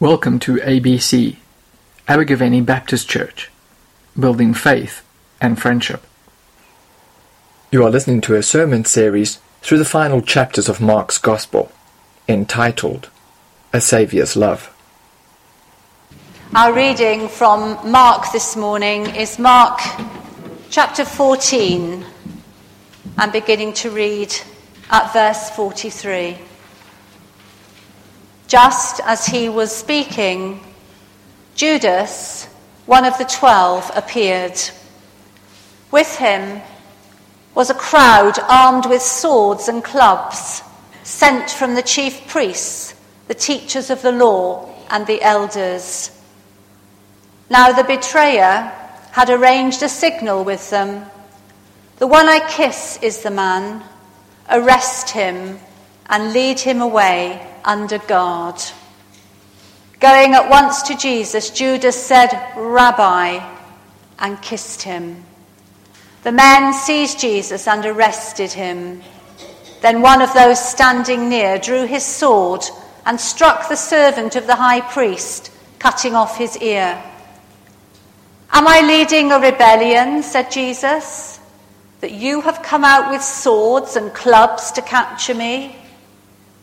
Welcome to ABC, Abergavenny Baptist Church, building faith and friendship. You are listening to a sermon series through the final chapters of Mark's Gospel, entitled A Saviour's Love. Our reading from Mark this morning is Mark chapter 14 and beginning to read at verse 43. Just as he was speaking, Judas, one of the twelve, appeared. With him was a crowd armed with swords and clubs, sent from the chief priests, the teachers of the law, and the elders. Now the betrayer had arranged a signal with them. The one I kiss is the man. Arrest him and lead him away under guard. Going at once to Jesus, Judas said, Rabbi, and kissed him. The men seized Jesus and arrested him. Then one of those standing near drew his sword and struck the servant of the high priest, cutting off his ear. Am I leading a rebellion, said Jesus, that you have come out with swords and clubs to capture me?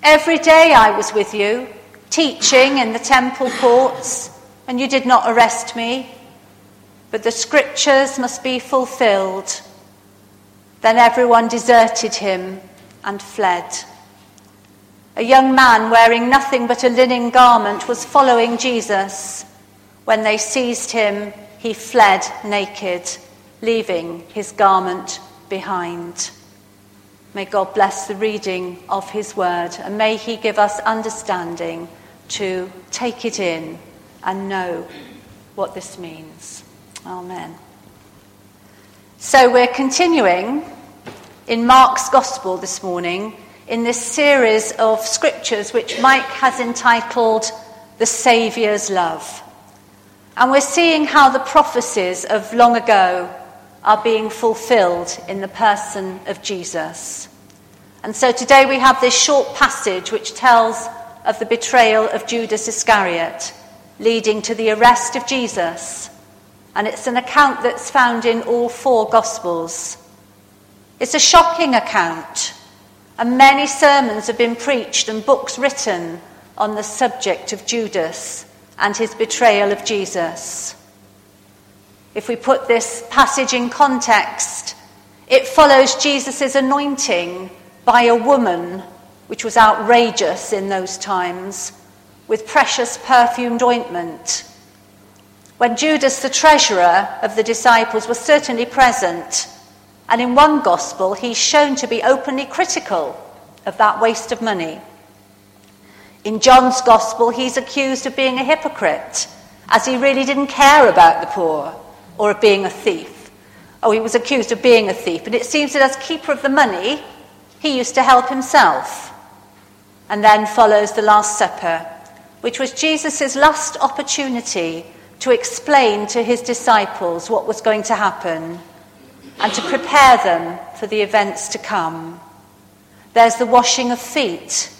Every day I was with you, teaching in the temple courts, and you did not arrest me. But the scriptures must be fulfilled. Then everyone deserted him and fled. A young man wearing nothing but a linen garment was following Jesus. When they seized him, he fled naked, leaving his garment behind. May God bless the reading of his word and may he give us understanding to take it in and know what this means. Amen. So we're continuing in Mark's Gospel this morning in this series of scriptures which Mike has entitled The Saviour's Love. And we're seeing how the prophecies of long ago are being fulfilled in the person of Jesus. And so today we have this short passage which tells of the betrayal of Judas Iscariot, leading to the arrest of Jesus. And it's an account that's found in all four Gospels. It's a shocking account, and many sermons have been preached and books written on the subject of Judas and his betrayal of Jesus. If we put this passage in context, it follows Jesus' anointing by a woman, which was outrageous in those times, with precious perfumed ointment. When Judas, the treasurer of the disciples, was certainly present, and in one gospel, he's shown to be openly critical of that waste of money. In John's gospel, he's accused of being a hypocrite, as he really didn't care about the poor or of being a thief. Oh, he was accused of being a thief, and it seems that as keeper of the money, he used to help himself. And then follows the Last Supper, which was Jesus' last opportunity to explain to his disciples what was going to happen and to prepare them for the events to come. There's the washing of feet,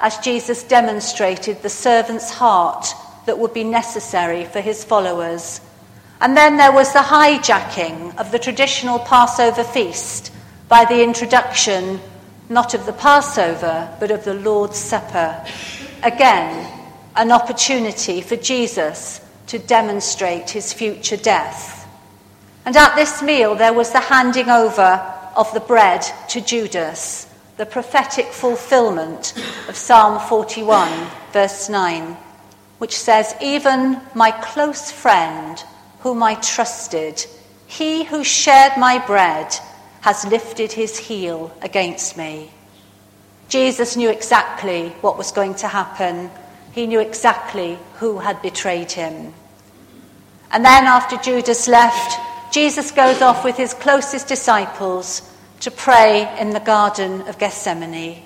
as Jesus demonstrated the servant's heart that would be necessary for his followers and then there was the hijacking of the traditional Passover feast by the introduction not of the Passover, but of the Lord's Supper. Again, an opportunity for Jesus to demonstrate his future death. And at this meal, there was the handing over of the bread to Judas, the prophetic fulfillment of Psalm 41, verse 9, which says, Even my close friend, whom I trusted, he who shared my bread, has lifted his heel against me. Jesus knew exactly what was going to happen. He knew exactly who had betrayed him. And then, after Judas left, Jesus goes off with his closest disciples to pray in the Garden of Gethsemane.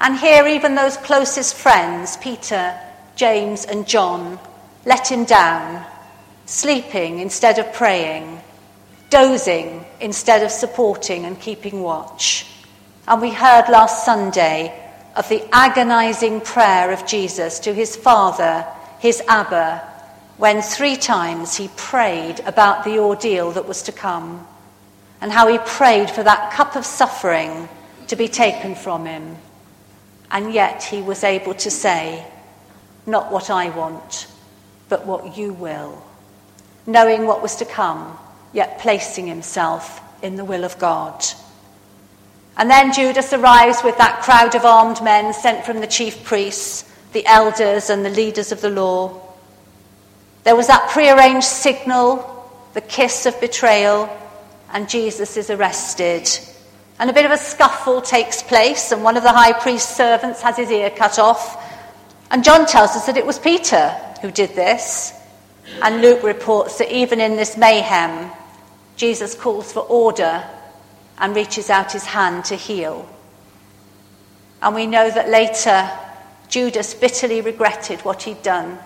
And here, even those closest friends, Peter, James, and John, let him down sleeping instead of praying, dozing instead of supporting and keeping watch. And we heard last Sunday of the agonizing prayer of Jesus to his Father his Abba, when three times he prayed about the ordeal that was to come and how he prayed for that cup of suffering to be taken from him. And yet he was able to say, Not what I want, but what you will. Knowing what was to come, yet placing himself in the will of God. And then Judas arrives with that crowd of armed men sent from the chief priests, the elders, and the leaders of the law. There was that prearranged signal, the kiss of betrayal, and Jesus is arrested. And a bit of a scuffle takes place, and one of the high priest's servants has his ear cut off. And John tells us that it was Peter who did this. And Luke reports that even in this mayhem, Jesus calls for order and reaches out his hand to heal. And we know that later Judas bitterly regretted what he'd done.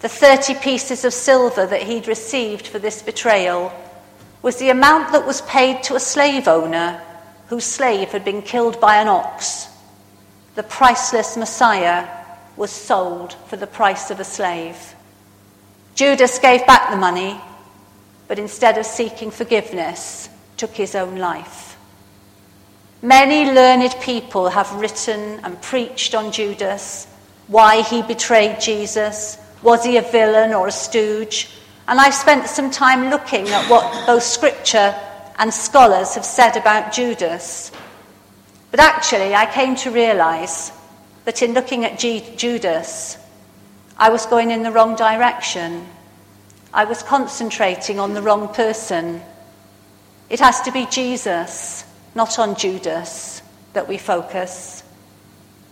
The 30 pieces of silver that he'd received for this betrayal was the amount that was paid to a slave owner whose slave had been killed by an ox. The priceless Messiah was sold for the price of a slave. Judas gave back the money, but instead of seeking forgiveness, took his own life. Many learned people have written and preached on Judas, why he betrayed Jesus, was he a villain or a stooge? And I've spent some time looking at what both scripture and scholars have said about Judas. But actually, I came to realize that in looking at G- Judas, I was going in the wrong direction. I was concentrating on the wrong person. It has to be Jesus, not on Judas, that we focus.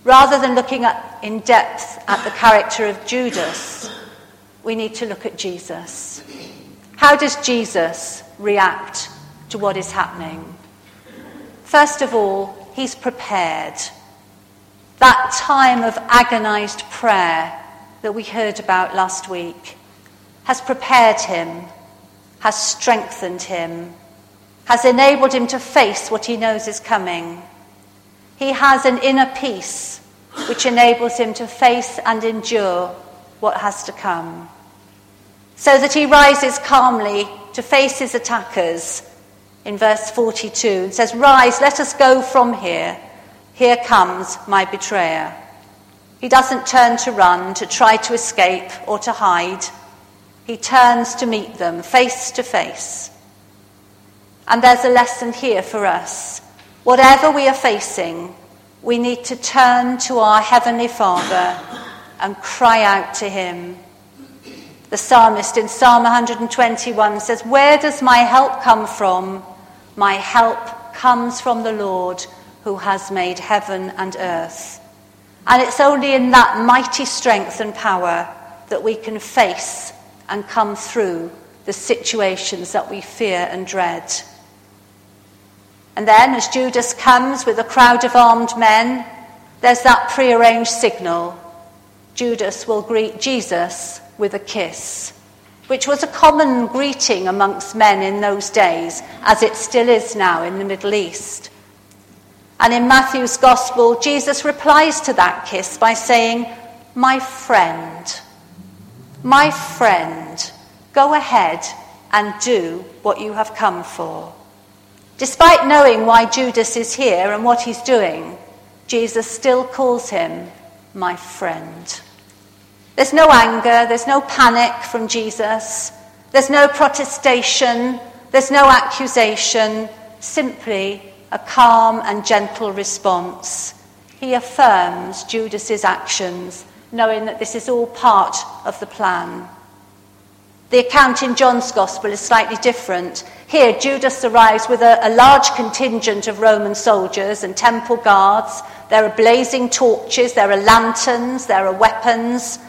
Rather than looking at, in depth at the character of Judas, we need to look at Jesus. How does Jesus react to what is happening? First of all, he's prepared. That time of agonized prayer that we heard about last week has prepared him, has strengthened him, has enabled him to face what he knows is coming. He has an inner peace which enables him to face and endure what has to come so that he rises calmly to face his attackers in verse 42 and says, Rise, let us go from here. Here comes my betrayer. He doesn't turn to run, to try to escape, or to hide. He turns to meet them face to face. And there's a lesson here for us. Whatever we are facing, we need to turn to our Heavenly Father and cry out to Him the psalmist in Psalm 121 says, Where does my help come from? My help comes from the Lord who has made heaven and earth. And it's only in that mighty strength and power that we can face and come through the situations that we fear and dread. And then, as Judas comes with a crowd of armed men, there's that prearranged signal. Judas will greet Jesus with a kiss, which was a common greeting amongst men in those days, as it still is now in the Middle East. And in Matthew's Gospel, Jesus replies to that kiss by saying, My friend, my friend, go ahead and do what you have come for. Despite knowing why Judas is here and what he's doing, Jesus still calls him my friend. There's no anger, there's no panic from Jesus, there's no protestation, there's no accusation, simply a calm and gentle response. He affirms Judas's actions, knowing that this is all part of the plan. The account in John's Gospel is slightly different. Here, Judas arrives with a, a, large contingent of Roman soldiers and temple guards. There are blazing torches, there are lanterns, there are weapons.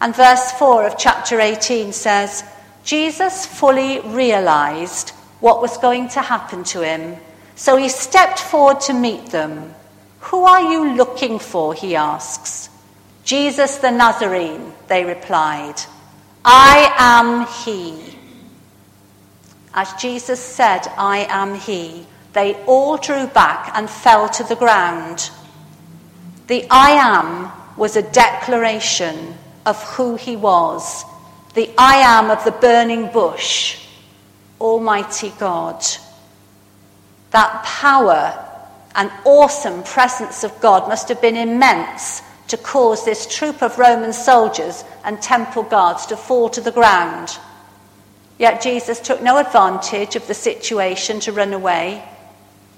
And verse 4 of chapter 18 says, Jesus fully realized what was going to happen to him, so he stepped forward to meet them. Who are you looking for? he asks. Jesus the Nazarene, they replied. I am he. As Jesus said, I am he, they all drew back and fell to the ground. The I am was a declaration of who he was, the I am of the burning bush, Almighty God. That power and awesome presence of God must have been immense to cause this troop of Roman soldiers and temple guards to fall to the ground. Yet Jesus took no advantage of the situation to run away.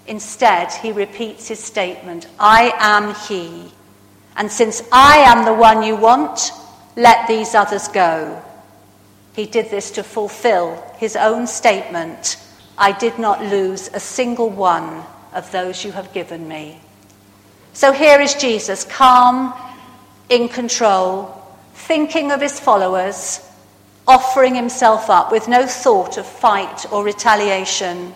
Instead, he repeats his statement I am he. And since I am the one you want, let these others go. He did this to fulfill his own statement I did not lose a single one of those you have given me. So here is Jesus, calm, in control, thinking of his followers, offering himself up with no thought of fight or retaliation.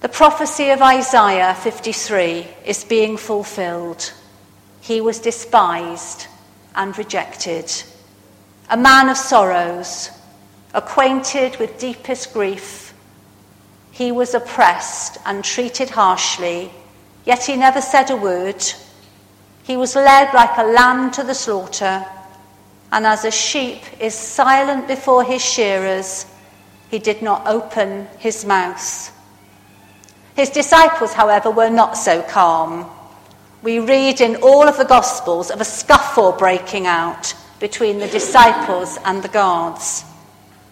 The prophecy of Isaiah 53 is being fulfilled. He was despised and rejected, a man of sorrows, acquainted with deepest grief. He was oppressed and treated harshly, yet he never said a word. He was led like a lamb to the slaughter, and as a sheep is silent before his shearers, he did not open his mouth. His disciples, however, were not so calm. We read in all of the Gospels of a scuffle breaking out between the disciples and the guards.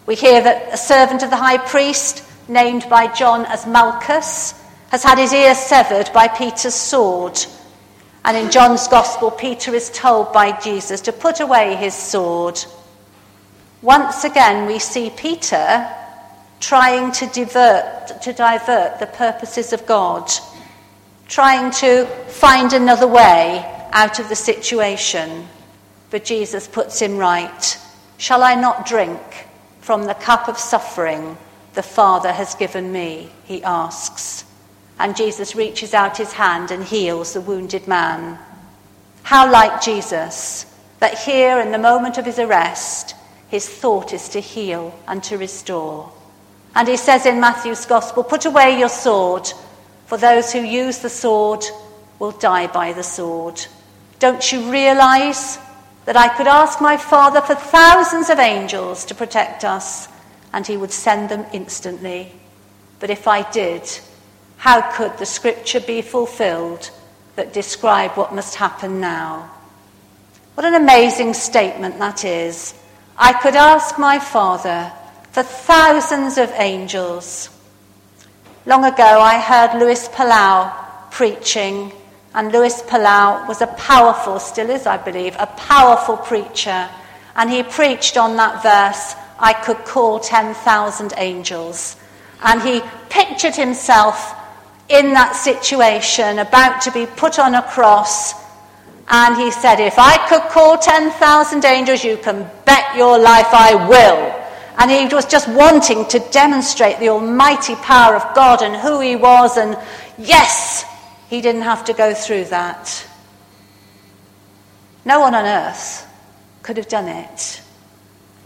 We hear that a servant of the high priest, named by John as Malchus, has had his ear severed by Peter's sword. And in John's Gospel, Peter is told by Jesus to put away his sword. Once again, we see Peter trying to divert, to divert the purposes of God, trying to find another way out of the situation. But Jesus puts him right. Shall I not drink from the cup of suffering the Father has given me? He asks. And Jesus reaches out his hand and heals the wounded man. How like Jesus, that here in the moment of his arrest, his thought is to heal and to restore. And he says in Matthew's Gospel, Put away your sword, for those who use the sword will die by the sword. Don't you realize that I could ask my Father for thousands of angels to protect us, and he would send them instantly? But if I did, how could the scripture be fulfilled that describe what must happen now? What an amazing statement that is. I could ask my Father for thousands of angels. Long ago, I heard Luis Palau preaching, and Luis Palau was a powerful, still is, I believe, a powerful preacher. And he preached on that verse, I could call 10,000 angels. And he pictured himself in that situation, about to be put on a cross. And he said, If I could call 10,000 angels, you can bet your life I will. And he was just wanting to demonstrate the almighty power of God and who he was. And yes, he didn't have to go through that. No one on earth could have done it.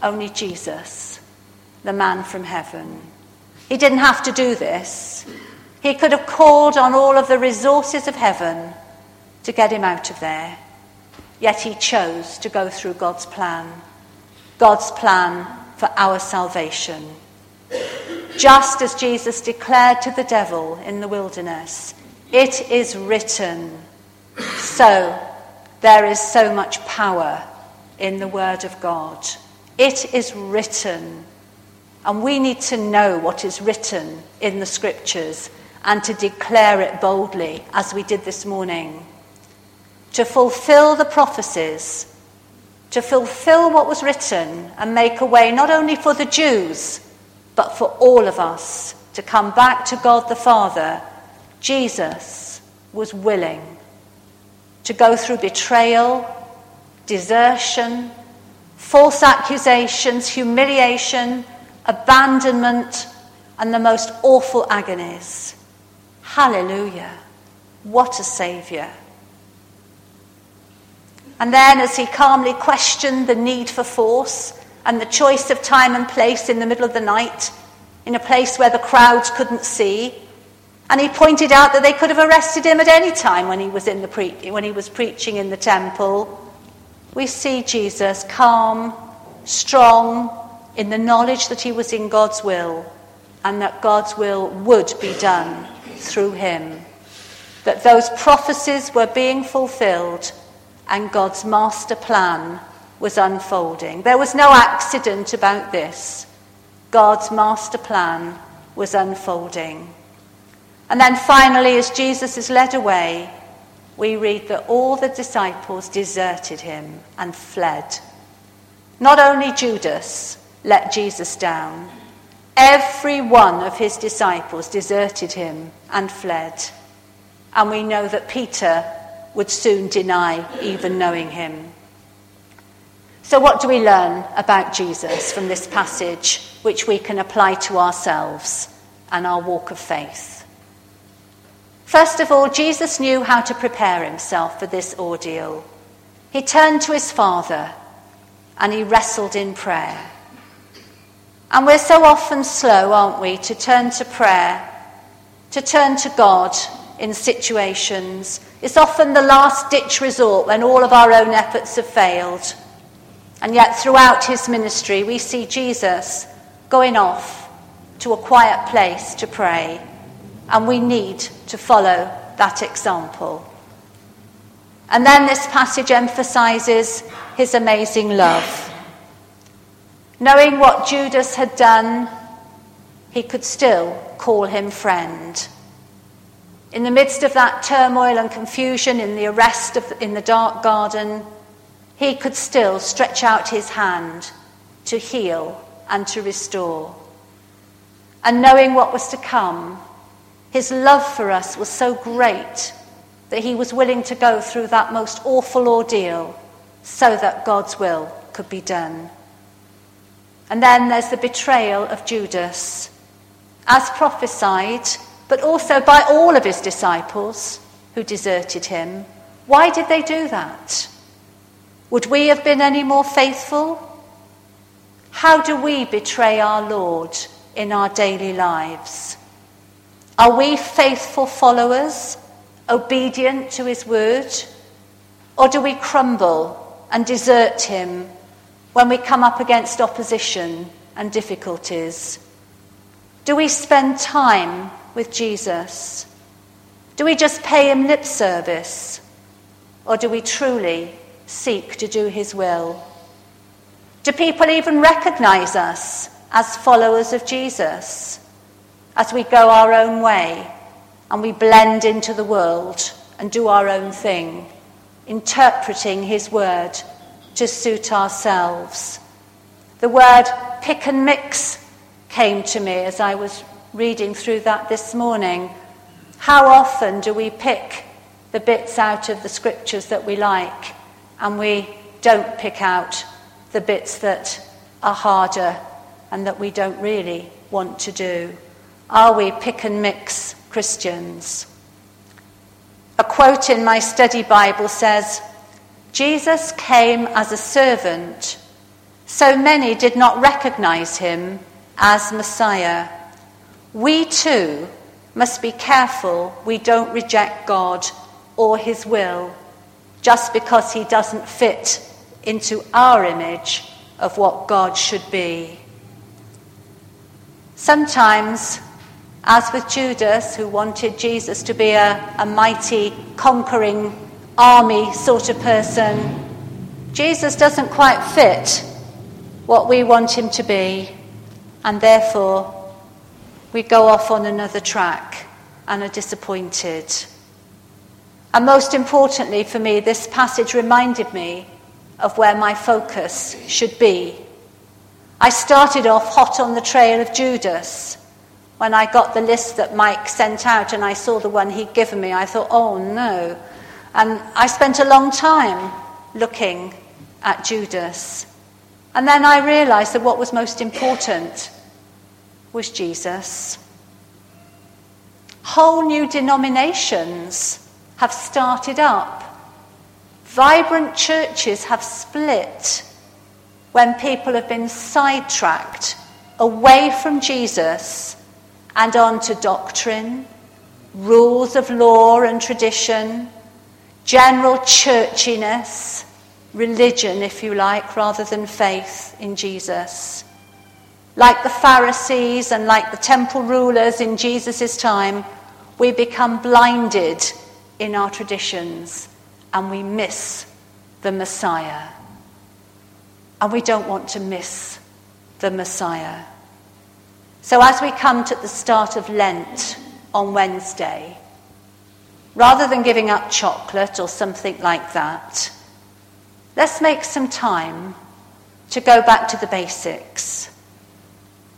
Only Jesus, the man from heaven. He didn't have to do this. He could have called on all of the resources of heaven to get him out of there. Yet he chose to go through God's plan. God's plan for our salvation. Just as Jesus declared to the devil in the wilderness, It is written. So there is so much power in the Word of God. It is written. And we need to know what is written in the Scriptures and to declare it boldly, as we did this morning. To fulfill the prophecies to fulfill what was written and make a way not only for the Jews, but for all of us to come back to God the Father, Jesus was willing to go through betrayal, desertion, false accusations, humiliation, abandonment, and the most awful agonies. Hallelujah. What a Saviour. And then, as he calmly questioned the need for force and the choice of time and place in the middle of the night, in a place where the crowds couldn't see, And he pointed out that they could have arrested him at any time when he was, in the pre- when he was preaching in the temple. We see Jesus calm, strong, in the knowledge that he was in God's will and that God's will would be done through him. That those prophecies were being fulfilled and God's master plan was unfolding. There was no accident about this. God's master plan was unfolding. And then finally, as Jesus is led away, we read that all the disciples deserted him and fled. Not only Judas let Jesus down, every one of his disciples deserted him and fled. And we know that Peter would soon deny even knowing him. So, what do we learn about Jesus from this passage which we can apply to ourselves and our walk of faith? First of all, Jesus knew how to prepare himself for this ordeal. He turned to his Father and he wrestled in prayer. And we're so often slow, aren't we, to turn to prayer, to turn to God in situations. It's often the last ditch resort when all of our own efforts have failed. And yet, throughout his ministry, we see Jesus going off to a quiet place to pray and we need to follow that example. And then this passage emphasizes his amazing love. Knowing what Judas had done, he could still call him friend. In the midst of that turmoil and confusion, in the arrest of, in the dark garden, he could still stretch out his hand to heal and to restore. And knowing what was to come, his love for us was so great that he was willing to go through that most awful ordeal so that God's will could be done. And then there's the betrayal of Judas, as prophesied, but also by all of his disciples who deserted him. Why did they do that? Would we have been any more faithful? How do we betray our Lord in our daily lives? Are we faithful followers, obedient to his word? Or do we crumble and desert him when we come up against opposition and difficulties? Do we spend time with Jesus? Do we just pay him lip service? Or do we truly seek to do his will? Do people even recognize us as followers of Jesus? As we go our own way and we blend into the world and do our own thing, interpreting his word to suit ourselves. The word pick and mix came to me as I was reading through that this morning. How often do we pick the bits out of the scriptures that we like and we don't pick out the bits that are harder and that we don't really want to do? Are we pick and mix Christians? A quote in my study Bible says Jesus came as a servant, so many did not recognize him as Messiah. We too must be careful we don't reject God or his will just because he doesn't fit into our image of what God should be. Sometimes as with Judas, who wanted Jesus to be a, a mighty, conquering army sort of person, Jesus doesn't quite fit what we want him to be, and therefore we go off on another track and are disappointed. And most importantly for me, this passage reminded me of where my focus should be. I started off hot on the trail of Judas when I got the list that Mike sent out and I saw the one he'd given me, I thought, oh no. And I spent a long time looking at Judas. And then I realized that what was most important was Jesus. Whole new denominations have started up. Vibrant churches have split when people have been sidetracked away from Jesus and on to doctrine rules of law and tradition, general churchiness, religion, if you like, rather than faith in Jesus. Like the Pharisees and like the temple rulers in Jesus' time, we become blinded in our traditions and we miss the Messiah. And we don't want to miss the Messiah. So as we come to the start of Lent on Wednesday, rather than giving up chocolate or something like that, let's make some time to go back to the basics.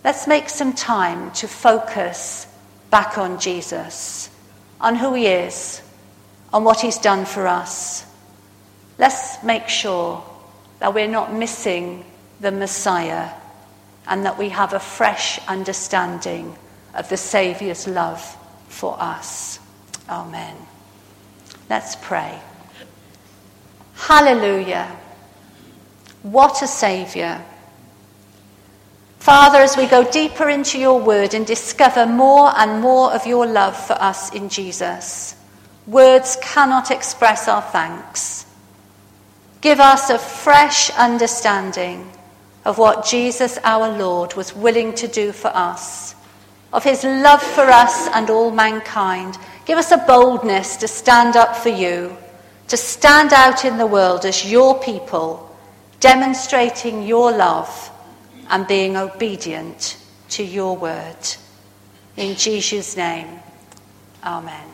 Let's make some time to focus back on Jesus, on who he is, on what he's done for us. Let's make sure that we're not missing the Messiah and that we have a fresh understanding of the Saviour's love for us. Amen. Let's pray. Hallelujah. What a Saviour. Father, as we go deeper into your word and discover more and more of your love for us in Jesus, words cannot express our thanks. Give us a fresh understanding of what Jesus our Lord was willing to do for us, of his love for us and all mankind. Give us a boldness to stand up for you, to stand out in the world as your people, demonstrating your love and being obedient to your word. In Jesus' name, amen.